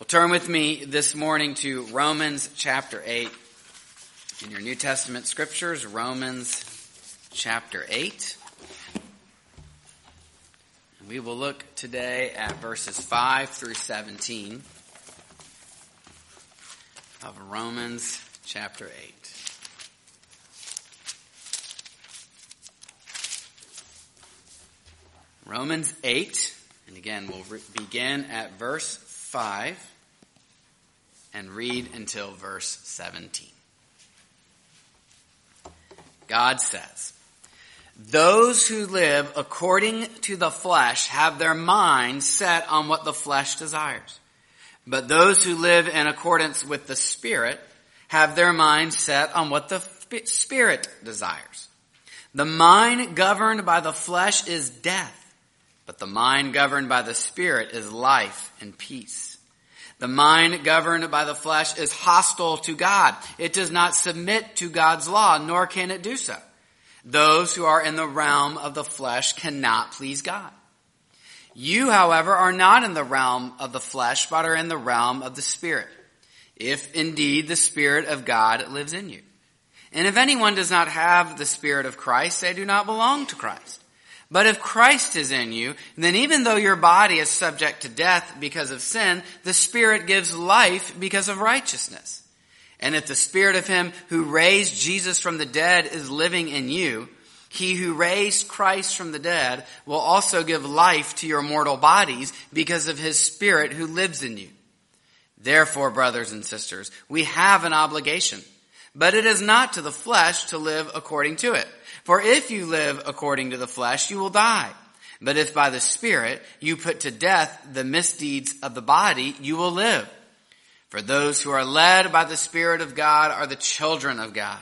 Well, turn with me this morning to Romans chapter 8. In your New Testament scriptures, Romans chapter 8. And we will look today at verses 5 through 17 of Romans chapter 8. Romans 8, and again, we'll re- begin at verse 5 and read until verse 17. God says, Those who live according to the flesh have their mind set on what the flesh desires. But those who live in accordance with the Spirit have their mind set on what the Spirit desires. The mind governed by the flesh is death but the mind governed by the Spirit is life and peace. The mind governed by the flesh is hostile to God. It does not submit to God's law, nor can it do so. Those who are in the realm of the flesh cannot please God. You, however, are not in the realm of the flesh, but are in the realm of the Spirit. If indeed the Spirit of God lives in you. And if anyone does not have the Spirit of Christ, they do not belong to Christ. But if Christ is in you, then even though your body is subject to death because of sin, the Spirit gives life because of righteousness. And if the Spirit of Him who raised Jesus from the dead is living in you, He who raised Christ from the dead will also give life to your mortal bodies because of His Spirit who lives in you. Therefore, brothers and sisters, we have an obligation, but it is not to the flesh to live according to it. For if you live according to the flesh, you will die. But if by the Spirit you put to death the misdeeds of the body, you will live. For those who are led by the Spirit of God are the children of God.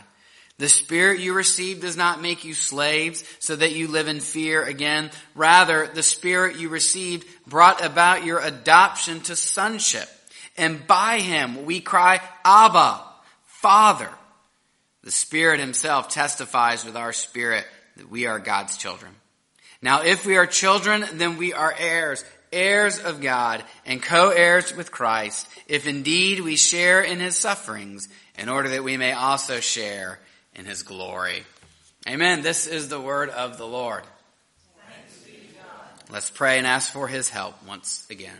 The Spirit you received does not make you slaves so that you live in fear again. Rather, the Spirit you received brought about your adoption to sonship. And by Him we cry, Abba, Father. The Spirit Himself testifies with our spirit that we are God's children. Now, if we are children, then we are heirs, heirs of God, and co-heirs with Christ, if indeed we share in His sufferings, in order that we may also share in His glory. Amen. This is the word of the Lord. Let's pray and ask for His help once again.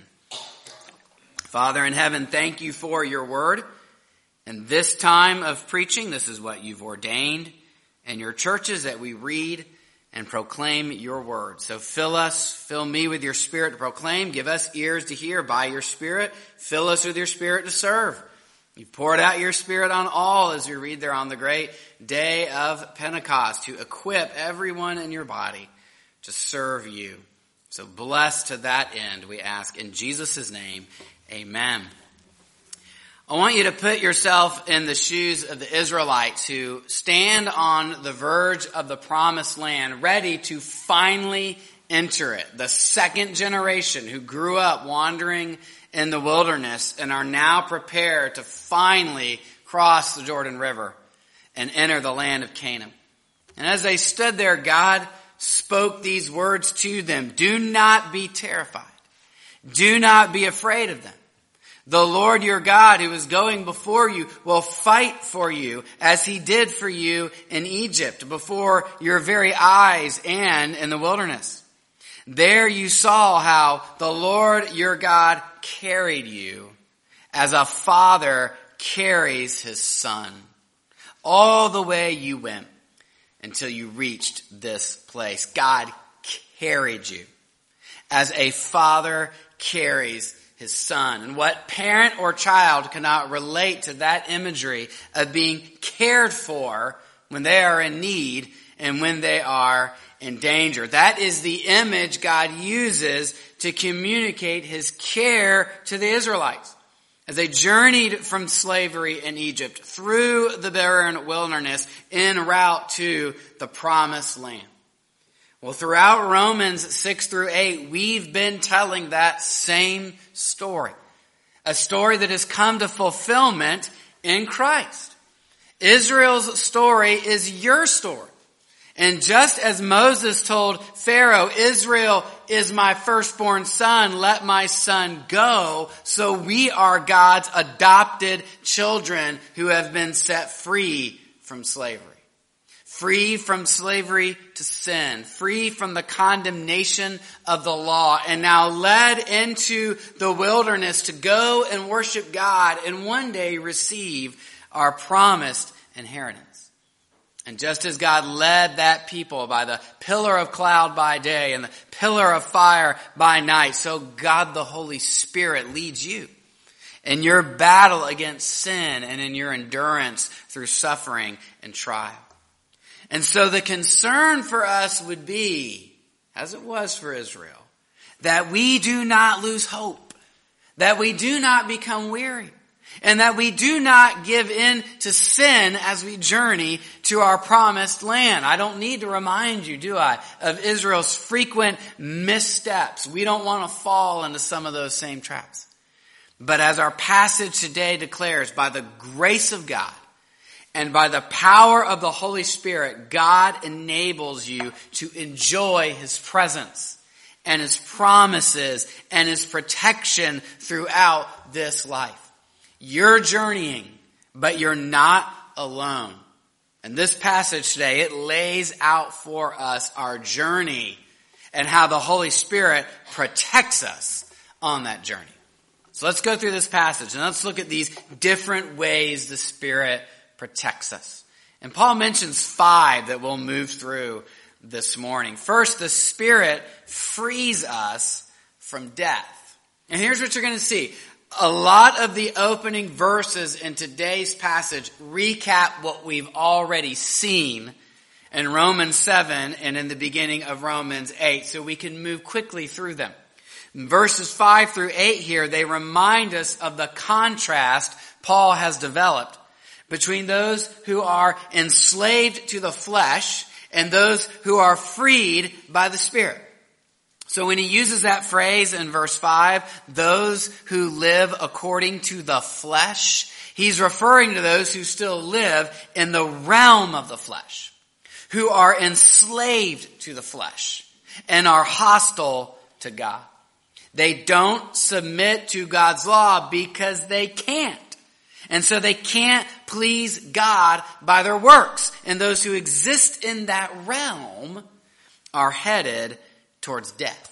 Father in heaven, thank you for your word. And this time of preaching, this is what you've ordained in your churches that we read and proclaim your word. So fill us, fill me with your spirit to proclaim, give us ears to hear by your spirit, fill us with your spirit to serve. You poured out your spirit on all as we read there on the great day of Pentecost to equip everyone in your body to serve you. So bless to that end, we ask in Jesus' name, amen. I want you to put yourself in the shoes of the Israelites who stand on the verge of the promised land, ready to finally enter it. The second generation who grew up wandering in the wilderness and are now prepared to finally cross the Jordan River and enter the land of Canaan. And as they stood there, God spoke these words to them. Do not be terrified. Do not be afraid of them. The Lord your God who is going before you will fight for you as he did for you in Egypt before your very eyes and in the wilderness. There you saw how the Lord your God carried you as a father carries his son all the way you went until you reached this place. God carried you as a father carries his son. And what parent or child cannot relate to that imagery of being cared for when they are in need and when they are in danger? That is the image God uses to communicate his care to the Israelites. As they journeyed from slavery in Egypt through the barren wilderness en route to the promised land. Well, throughout Romans 6 through 8, we've been telling that same story. A story that has come to fulfillment in Christ. Israel's story is your story. And just as Moses told Pharaoh, Israel is my firstborn son, let my son go, so we are God's adopted children who have been set free from slavery. Free from slavery to sin, free from the condemnation of the law, and now led into the wilderness to go and worship God and one day receive our promised inheritance. And just as God led that people by the pillar of cloud by day and the pillar of fire by night, so God the Holy Spirit leads you in your battle against sin and in your endurance through suffering and trial. And so the concern for us would be, as it was for Israel, that we do not lose hope, that we do not become weary and that we do not give in to sin as we journey to our promised land. I don't need to remind you, do I, of Israel's frequent missteps. We don't want to fall into some of those same traps. But as our passage today declares, by the grace of God and by the power of the Holy Spirit, God enables you to enjoy His presence and His promises and His protection throughout this life. You're journeying, but you're not alone. And this passage today, it lays out for us our journey and how the Holy Spirit protects us on that journey. So let's go through this passage and let's look at these different ways the Spirit protects us. And Paul mentions five that we'll move through this morning. First, the Spirit frees us from death. And here's what you're going to see a lot of the opening verses in today's passage recap what we've already seen in Romans 7 and in the beginning of Romans 8, so we can move quickly through them. verses 5 through 8 here, they remind us of the contrast Paul has developed between those who are enslaved to the flesh and those who are freed by the Spirit. So when he uses that phrase in verse 5, those who live according to the flesh, he's referring to those who still live in the realm of the flesh, who are enslaved to the flesh and are hostile to God. They don't submit to God's law because they can't. And so they can't please God by their works. And those who exist in that realm are headed towards death.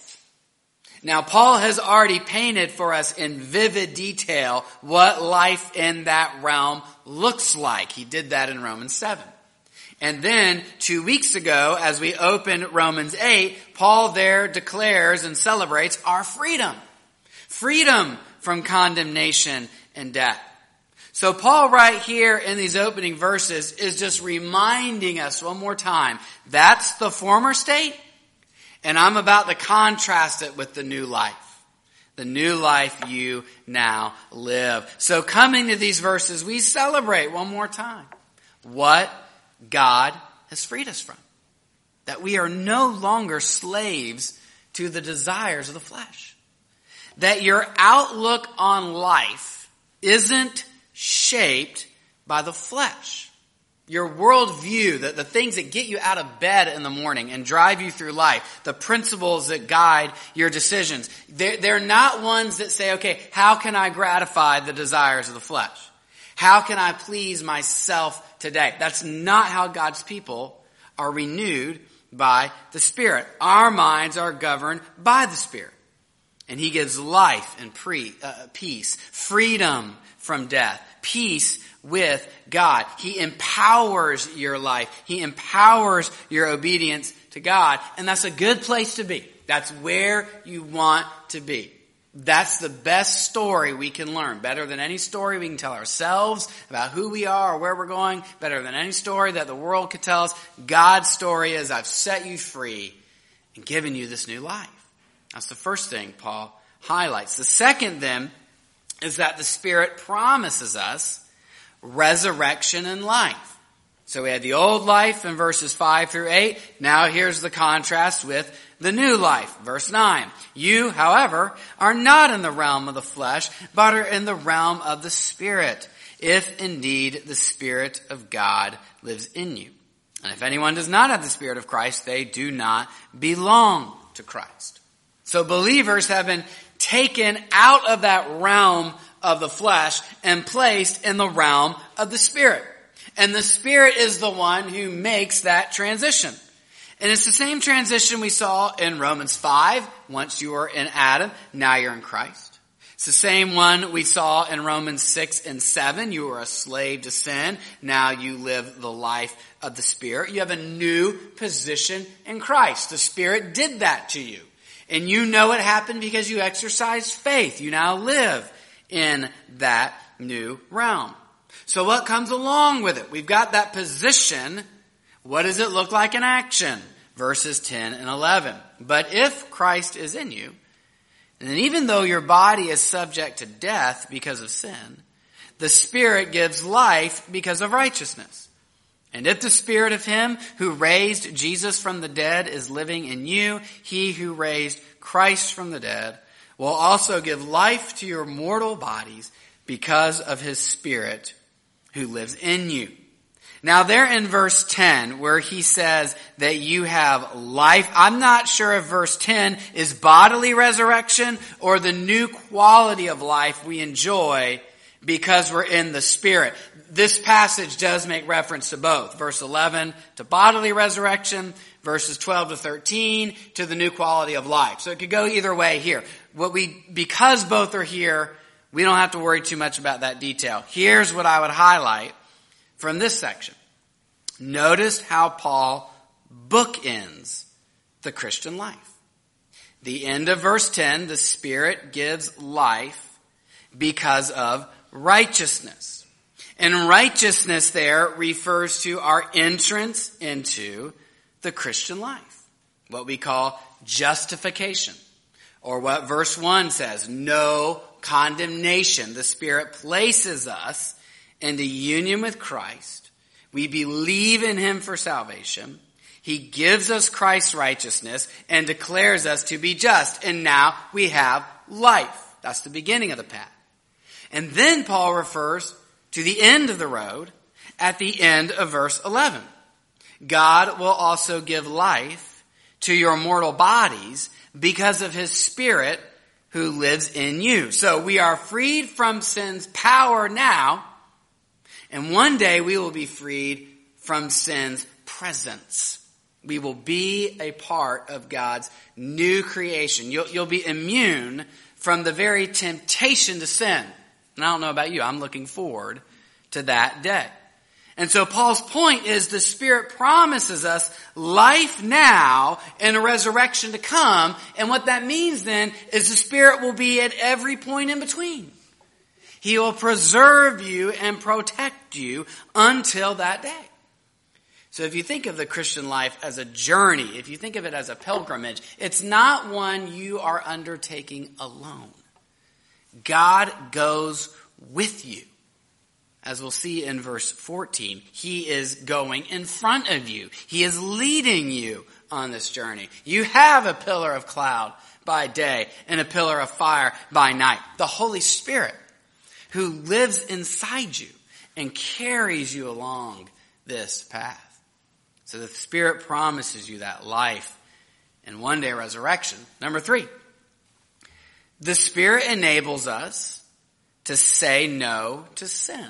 Now, Paul has already painted for us in vivid detail what life in that realm looks like. He did that in Romans 7. And then, two weeks ago, as we opened Romans 8, Paul there declares and celebrates our freedom. Freedom from condemnation and death. So Paul right here in these opening verses is just reminding us one more time, that's the former state, and I'm about to contrast it with the new life. The new life you now live. So coming to these verses, we celebrate one more time what God has freed us from. That we are no longer slaves to the desires of the flesh. That your outlook on life isn't shaped by the flesh your worldview, the, the things that get you out of bed in the morning and drive you through life, the principles that guide your decisions, they're, they're not ones that say, okay, how can I gratify the desires of the flesh? How can I please myself today? That's not how God's people are renewed by the Spirit. Our minds are governed by the Spirit. And He gives life and pre, uh, peace, freedom from death, peace with God. He empowers your life. He empowers your obedience to God. And that's a good place to be. That's where you want to be. That's the best story we can learn. Better than any story we can tell ourselves about who we are or where we're going. Better than any story that the world could tell us. God's story is I've set you free and given you this new life. That's the first thing Paul highlights. The second then is that the Spirit promises us resurrection and life. So we had the old life in verses 5 through 8. Now here's the contrast with the new life. Verse 9. You, however, are not in the realm of the flesh, but are in the realm of the Spirit, if indeed the Spirit of God lives in you. And if anyone does not have the Spirit of Christ, they do not belong to Christ. So believers have been taken out of that realm of the flesh and placed in the realm of the Spirit. And the Spirit is the one who makes that transition. And it's the same transition we saw in Romans 5. Once you were in Adam, now you're in Christ. It's the same one we saw in Romans 6 and 7. You were a slave to sin. Now you live the life of the Spirit. You have a new position in Christ. The Spirit did that to you. And you know it happened because you exercised faith. You now live in that new realm. So what comes along with it? We've got that position. What does it look like in action? Verses 10 and 11. But if Christ is in you, and even though your body is subject to death because of sin, the Spirit gives life because of righteousness. And if the Spirit of Him who raised Jesus from the dead is living in you, He who raised Christ from the dead will also give life to your mortal bodies because of His Spirit who lives in you. Now there in verse 10 where he says that you have life, I'm not sure if verse 10 is bodily resurrection or the new quality of life we enjoy because we're in the Spirit. This passage does make reference to both. Verse 11 to bodily resurrection, verses 12 to 13 to the new quality of life. So it could go either way here. What we, because both are here, we don't have to worry too much about that detail. Here's what I would highlight from this section. Notice how Paul bookends the Christian life. The end of verse 10, the Spirit gives life because of righteousness. And righteousness there refers to our entrance into the Christian life. What we call justification. Or what verse 1 says, no condemnation. The Spirit places us into union with Christ. We believe in Him for salvation. He gives us Christ's righteousness and declares us to be just. And now we have life. That's the beginning of the path. And then Paul refers to the end of the road at the end of verse 11. God will also give life to your mortal bodies because of his spirit who lives in you. So we are freed from sin's power now and one day we will be freed from sin's presence. We will be a part of God's new creation. You'll, you'll be immune from the very temptation to sin. And I don't know about you, I'm looking forward to that day. And so Paul's point is the Spirit promises us life now and a resurrection to come. And what that means then is the Spirit will be at every point in between. He will preserve you and protect you until that day. So if you think of the Christian life as a journey, if you think of it as a pilgrimage, it's not one you are undertaking alone. God goes with you. As we'll see in verse 14, He is going in front of you. He is leading you on this journey. You have a pillar of cloud by day and a pillar of fire by night. The Holy Spirit who lives inside you and carries you along this path. So the Spirit promises you that life and one day resurrection. Number three, the Spirit enables us to say no to sin.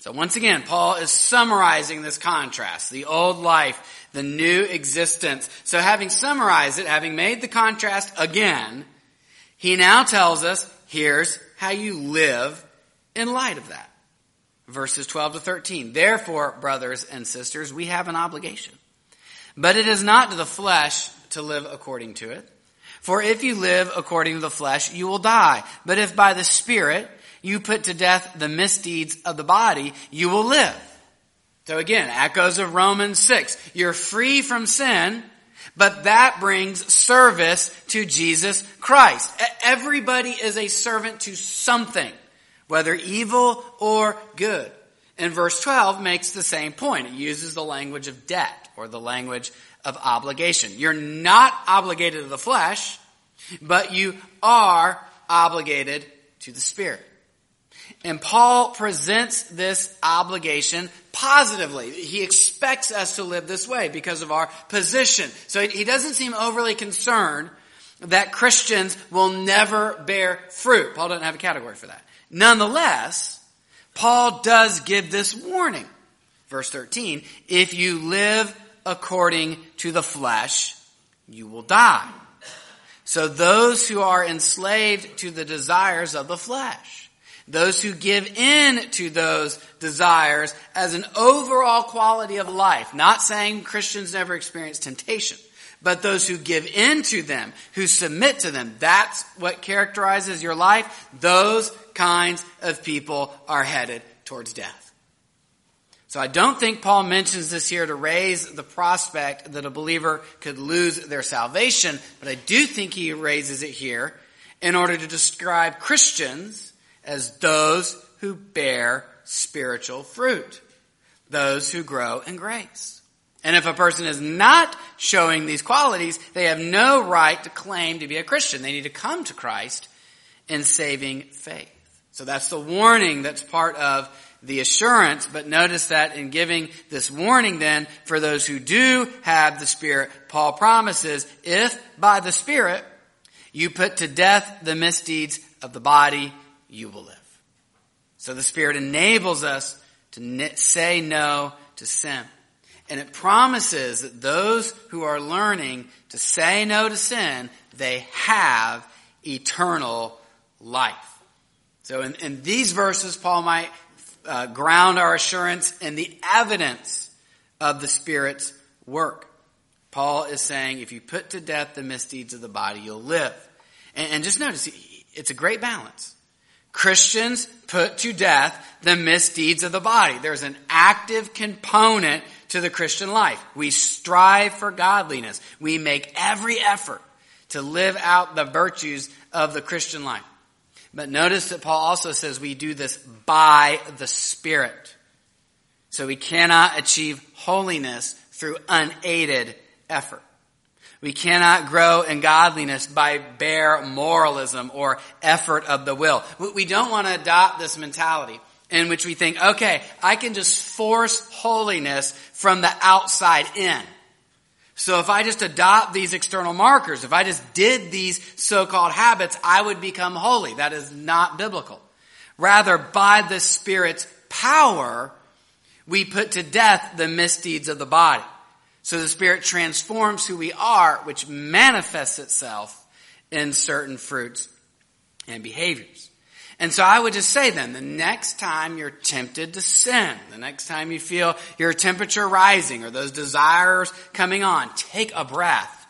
So once again, Paul is summarizing this contrast, the old life, the new existence. So having summarized it, having made the contrast again, he now tells us, here's how you live in light of that. Verses 12 to 13. Therefore, brothers and sisters, we have an obligation. But it is not to the flesh to live according to it. For if you live according to the flesh, you will die. But if by the Spirit you put to death the misdeeds of the body, you will live. So again, echoes of Romans 6. You're free from sin but that brings service to Jesus Christ. Everybody is a servant to something, whether evil or good. And verse 12 makes the same point. It uses the language of debt or the language of obligation. You're not obligated to the flesh, but you are obligated to the Spirit. And Paul presents this obligation positively. He expects us to live this way because of our position. So he doesn't seem overly concerned that Christians will never bear fruit. Paul doesn't have a category for that. Nonetheless, Paul does give this warning. Verse 13, if you live according to the flesh, you will die. So those who are enslaved to the desires of the flesh, those who give in to those desires as an overall quality of life, not saying Christians never experience temptation, but those who give in to them, who submit to them, that's what characterizes your life. Those kinds of people are headed towards death. So I don't think Paul mentions this here to raise the prospect that a believer could lose their salvation, but I do think he raises it here in order to describe Christians as those who bear spiritual fruit, those who grow in grace. And if a person is not showing these qualities, they have no right to claim to be a Christian. They need to come to Christ in saving faith. So that's the warning that's part of the assurance, but notice that in giving this warning then, for those who do have the Spirit, Paul promises, if by the Spirit you put to death the misdeeds of the body, you will live. So the Spirit enables us to say no to sin. And it promises that those who are learning to say no to sin, they have eternal life. So in, in these verses, Paul might uh, ground our assurance in the evidence of the Spirit's work. Paul is saying if you put to death the misdeeds of the body, you'll live. And, and just notice, it's a great balance. Christians put to death the misdeeds of the body. There's an active component to the Christian life. We strive for godliness. We make every effort to live out the virtues of the Christian life. But notice that Paul also says we do this by the Spirit. So we cannot achieve holiness through unaided effort. We cannot grow in godliness by bare moralism or effort of the will. We don't want to adopt this mentality in which we think, okay, I can just force holiness from the outside in. So if I just adopt these external markers, if I just did these so-called habits, I would become holy. That is not biblical. Rather, by the Spirit's power, we put to death the misdeeds of the body. So the Spirit transforms who we are, which manifests itself in certain fruits and behaviors. And so I would just say then, the next time you're tempted to sin, the next time you feel your temperature rising or those desires coming on, take a breath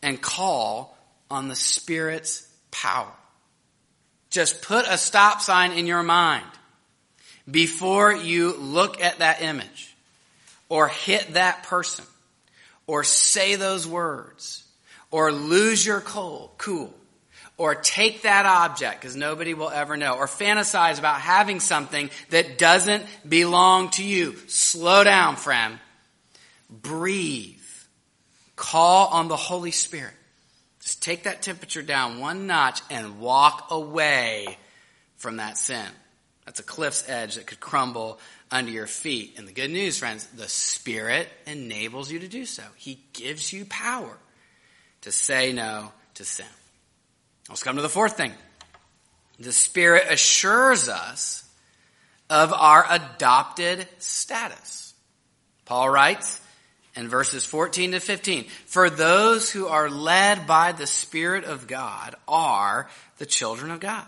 and call on the Spirit's power. Just put a stop sign in your mind before you look at that image or hit that person or say those words or lose your cool, cool or take that object because nobody will ever know or fantasize about having something that doesn't belong to you. Slow down, friend. Breathe. Call on the Holy Spirit. Just take that temperature down one notch and walk away from that sin. That's a cliff's edge that could crumble under your feet. And the good news, friends, the Spirit enables you to do so. He gives you power to say no to sin. Let's come to the fourth thing. The Spirit assures us of our adopted status. Paul writes in verses 14 to 15, For those who are led by the Spirit of God are the children of God.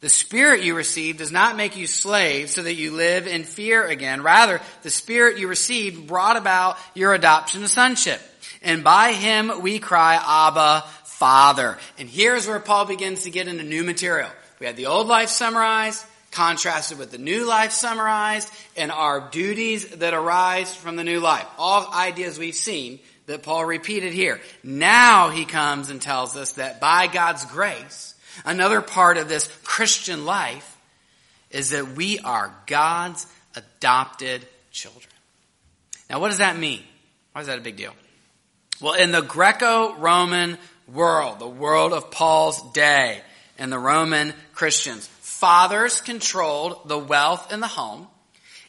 The Spirit you received does not make you slaves so that you live in fear again. Rather, the Spirit you received brought about your adoption to sonship. And by Him we cry, Abba, Father. And here's where Paul begins to get into new material. We had the old life summarized, contrasted with the new life summarized, and our duties that arise from the new life. All ideas we've seen that Paul repeated here. Now he comes and tells us that by God's grace, another part of this Christian life is that we are God's adopted children. Now what does that mean? Why is that a big deal? Well, in the Greco-Roman world, the world of Paul's day and the Roman Christians. fathers controlled the wealth in the home,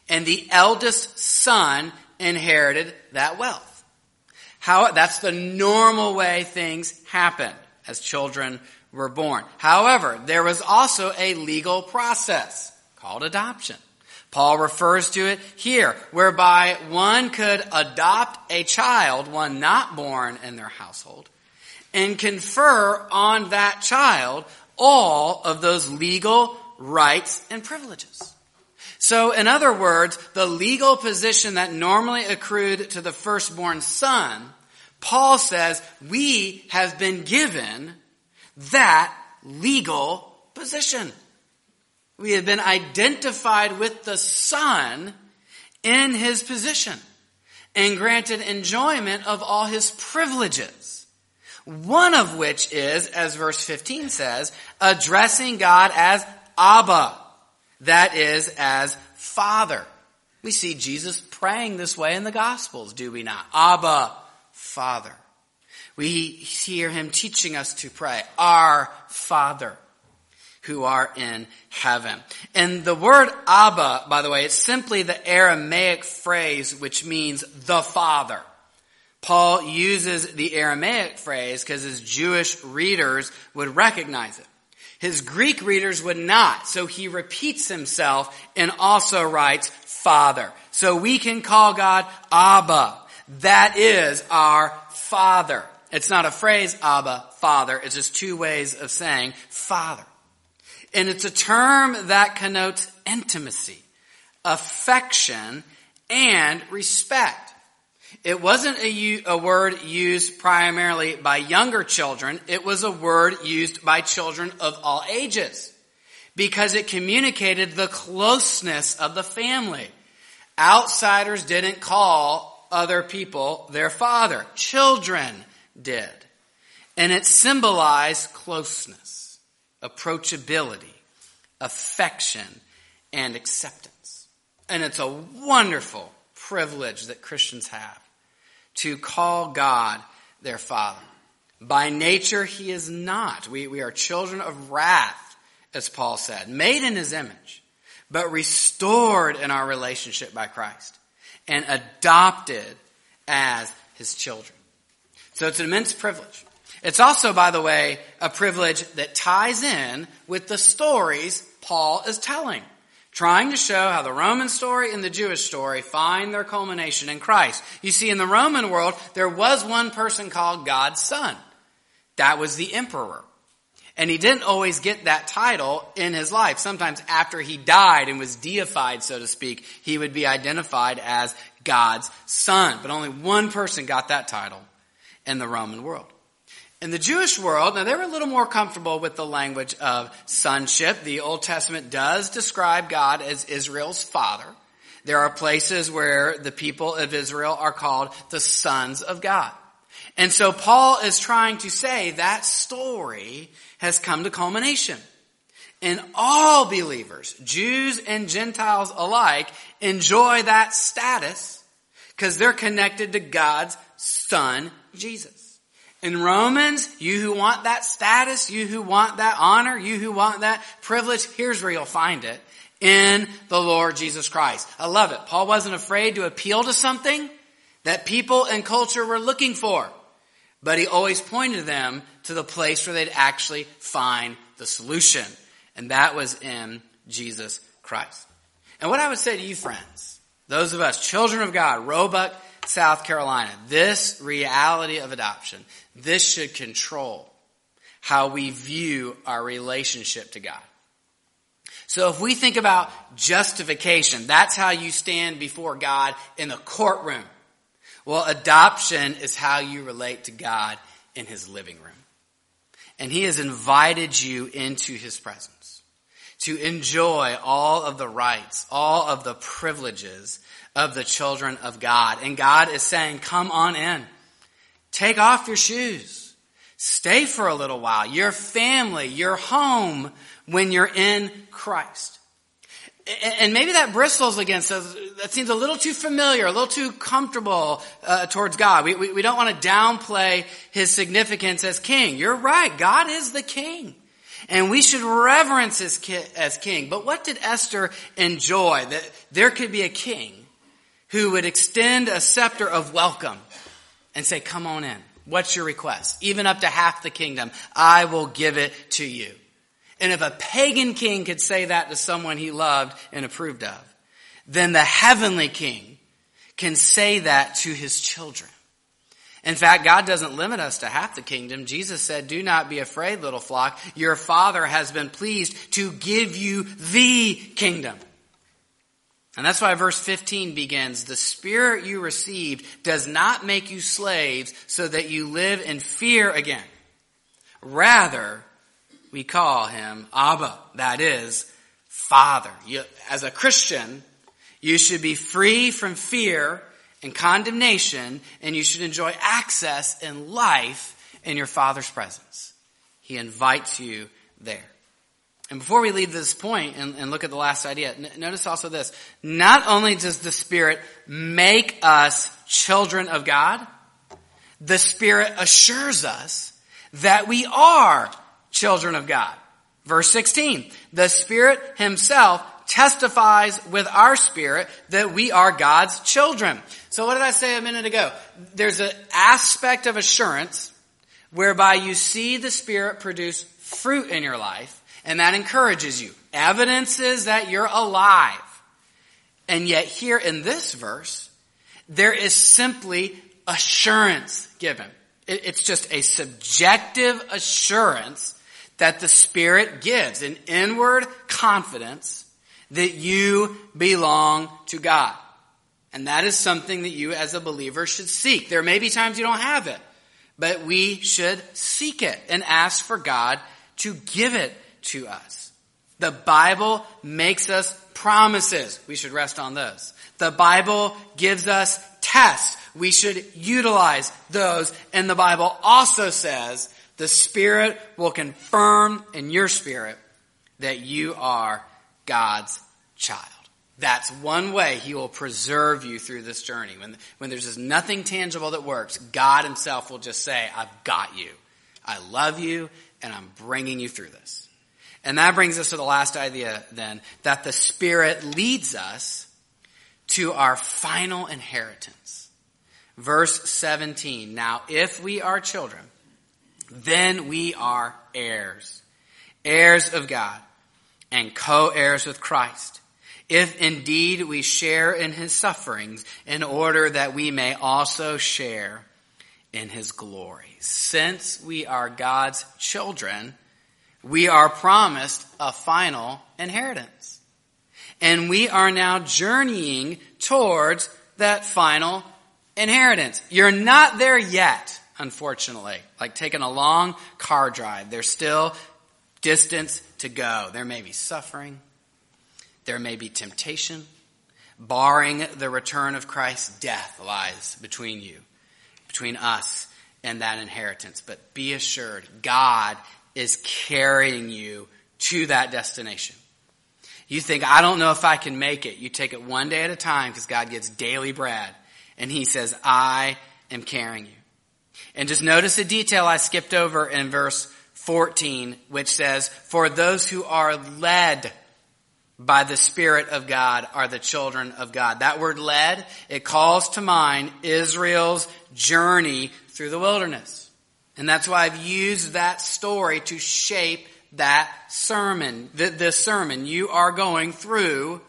and the eldest son inherited that wealth. How, that's the normal way things happen as children were born. However, there was also a legal process called adoption. Paul refers to it here, whereby one could adopt a child, one not born in their household, and confer on that child all of those legal rights and privileges. So, in other words, the legal position that normally accrued to the firstborn son, Paul says we have been given that legal position. We have been identified with the son in his position and granted enjoyment of all his privileges. One of which is, as verse 15 says, addressing God as Abba. That is, as Father. We see Jesus praying this way in the Gospels, do we not? Abba, Father. We hear him teaching us to pray, Our Father who are in heaven. And the word Abba, by the way, it's simply the Aramaic phrase which means the Father. Paul uses the Aramaic phrase because his Jewish readers would recognize it. His Greek readers would not, so he repeats himself and also writes Father. So we can call God Abba. That is our Father. It's not a phrase, Abba, Father. It's just two ways of saying Father. And it's a term that connotes intimacy, affection, and respect. It wasn't a, a, word used primarily by younger children. It was a word used by children of all ages because it communicated the closeness of the family. Outsiders didn't call other people their father. Children did. And it symbolized closeness, approachability, affection, and acceptance. And it's a wonderful privilege that Christians have to call God their Father. By nature, He is not. We, we are children of wrath, as Paul said, made in His image, but restored in our relationship by Christ and adopted as His children. So it's an immense privilege. It's also, by the way, a privilege that ties in with the stories Paul is telling trying to show how the Roman story and the Jewish story find their culmination in Christ. You see, in the Roman world, there was one person called God's Son. That was the emperor. And he didn't always get that title in his life. Sometimes after he died and was deified, so to speak, he would be identified as God's son. But only one person got that title in the Roman world. In the Jewish world, now they were a little more comfortable with the language of sonship. The Old Testament does describe God as Israel's father. There are places where the people of Israel are called the sons of God. And so Paul is trying to say that story has come to culmination. And all believers, Jews and Gentiles alike, enjoy that status because they're connected to God's son, Jesus. In Romans, you who want that status, you who want that honor, you who want that privilege, here's where you'll find it. In the Lord Jesus Christ. I love it. Paul wasn't afraid to appeal to something that people and culture were looking for. But he always pointed them to the place where they'd actually find the solution. And that was in Jesus Christ. And what I would say to you friends, those of us, children of God, Roebuck, South Carolina, this reality of adoption, this should control how we view our relationship to God. So if we think about justification, that's how you stand before God in the courtroom. Well, adoption is how you relate to God in his living room. And he has invited you into his presence to enjoy all of the rights, all of the privileges of the children of God. And God is saying, come on in. Take off your shoes. Stay for a little while. Your family, your home when you're in Christ. And maybe that bristles against us. That seems a little too familiar, a little too comfortable uh, towards God. We, we, we don't want to downplay His significance as King. You're right. God is the King. And we should reverence his ki- as king. But what did Esther enjoy? That there could be a king who would extend a scepter of welcome and say, come on in. What's your request? Even up to half the kingdom, I will give it to you. And if a pagan king could say that to someone he loved and approved of, then the heavenly king can say that to his children. In fact, God doesn't limit us to half the kingdom. Jesus said, do not be afraid, little flock. Your father has been pleased to give you the kingdom. And that's why verse 15 begins, the spirit you received does not make you slaves so that you live in fear again. Rather, we call him Abba, that is, Father. You, as a Christian, you should be free from fear and condemnation, and you should enjoy access and life in your Father's presence. He invites you there. And before we leave this point and, and look at the last idea, n- notice also this. Not only does the Spirit make us children of God, the Spirit assures us that we are children of God. Verse 16, the Spirit Himself testifies with our spirit that we are God's children. So what did I say a minute ago? There's an aspect of assurance whereby you see the Spirit produce fruit in your life and that encourages you. Evidences that you're alive. And yet here in this verse, there is simply assurance given. It's just a subjective assurance that the Spirit gives, an inward confidence that you belong to God. And that is something that you as a believer should seek. There may be times you don't have it, but we should seek it and ask for God to give it to us. The Bible makes us promises. We should rest on those. The Bible gives us tests. We should utilize those. And the Bible also says the Spirit will confirm in your spirit that you are God's child. That's one way He will preserve you through this journey. When, when there's just nothing tangible that works, God Himself will just say, I've got you. I love you and I'm bringing you through this. And that brings us to the last idea then, that the Spirit leads us to our final inheritance. Verse 17. Now, if we are children, then we are heirs, heirs of God, and co-heirs with Christ. If indeed we share in his sufferings, in order that we may also share in his glory. Since we are God's children, we are promised a final inheritance. And we are now journeying towards that final inheritance. You're not there yet, unfortunately. Like taking a long car drive. There's still distance to go. There may be suffering. There may be temptation. Barring the return of Christ, death lies between you, between us and that inheritance. But be assured, God is carrying you to that destination. You think, I don't know if I can make it. You take it one day at a time because God gives daily bread. And He says, I am carrying you. And just notice a detail I skipped over in verse 14, which says, For those who are led by the Spirit of God are the children of God. That word led, it calls to mind Israel's journey through the wilderness. And that's why I've used that story to shape that sermon, this sermon. You are going through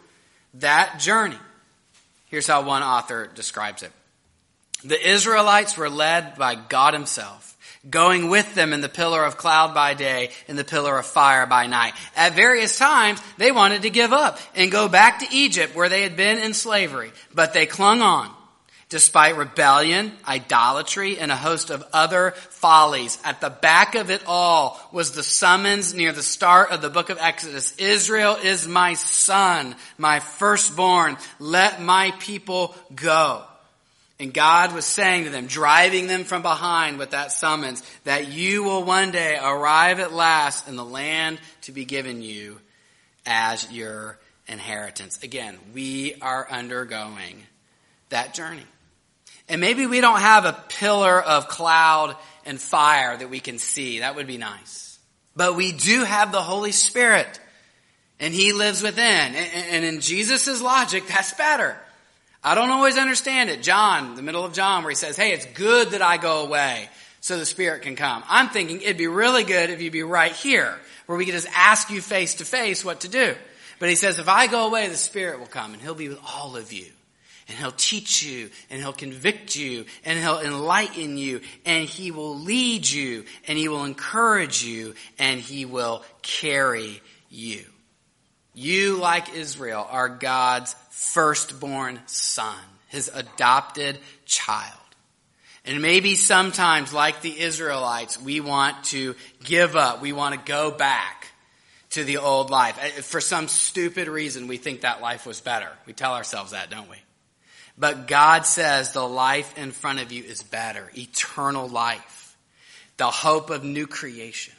that journey. Here's how one author describes it. The Israelites were led by God himself, going with them in the pillar of cloud by day and the pillar of fire by night. At various times, they wanted to give up and go back to Egypt where they had been in slavery, but they clung on. Despite rebellion, idolatry, and a host of other follies, at the back of it all was the summons near the start of the book of Exodus. Israel is my son, my firstborn. Let my people go. And God was saying to them, driving them from behind with that summons, that you will one day arrive at last in the land to be given you as your inheritance. Again, we are undergoing that journey. And maybe we don't have a pillar of cloud and fire that we can see. That would be nice. But we do have the Holy Spirit and He lives within. And in Jesus' logic, that's better. I don't always understand it. John, the middle of John, where he says, hey, it's good that I go away so the Spirit can come. I'm thinking it'd be really good if you'd be right here, where we could just ask you face to face what to do. But he says, if I go away, the Spirit will come and He'll be with all of you. And He'll teach you, and He'll convict you, and He'll enlighten you, and He will lead you, and He will encourage you, and He will carry you. You, like Israel, are God's firstborn son, His adopted child. And maybe sometimes, like the Israelites, we want to give up. We want to go back to the old life. Uh, for some stupid reason, we think that life was better. We tell ourselves that, don't we? But God says the life in front of you is better. Eternal life. The hope of new creation.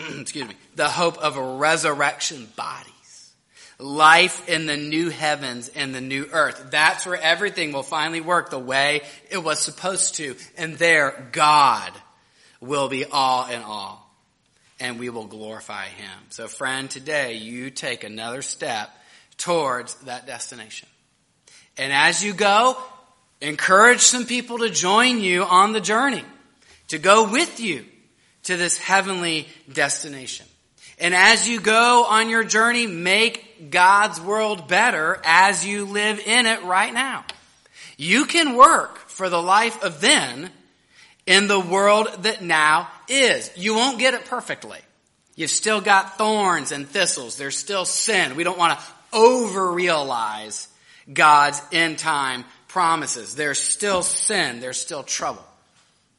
Excuse me. The hope of a resurrection bodies, life in the new heavens and the new earth. That's where everything will finally work the way it was supposed to. And there, God will be all in all. And we will glorify Him. So friend, today you take another step towards that destination. And as you go, encourage some people to join you on the journey, to go with you to this heavenly destination. And as you go on your journey, make God's world better as you live in it right now. You can work for the life of then in the world that now is. You won't get it perfectly. You've still got thorns and thistles. There's still sin. We don't want to over realize God's end time promises. There's still sin. There's still trouble.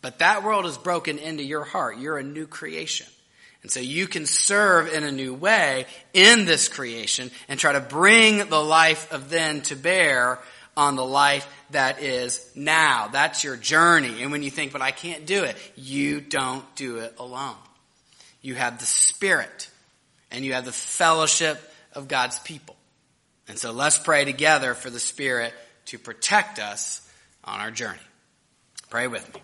But that world is broken into your heart. You're a new creation. And so you can serve in a new way in this creation and try to bring the life of then to bear on the life that is now. That's your journey. And when you think, but I can't do it, you don't do it alone. You have the Spirit and you have the fellowship of God's people. And so let's pray together for the Spirit to protect us on our journey. Pray with me.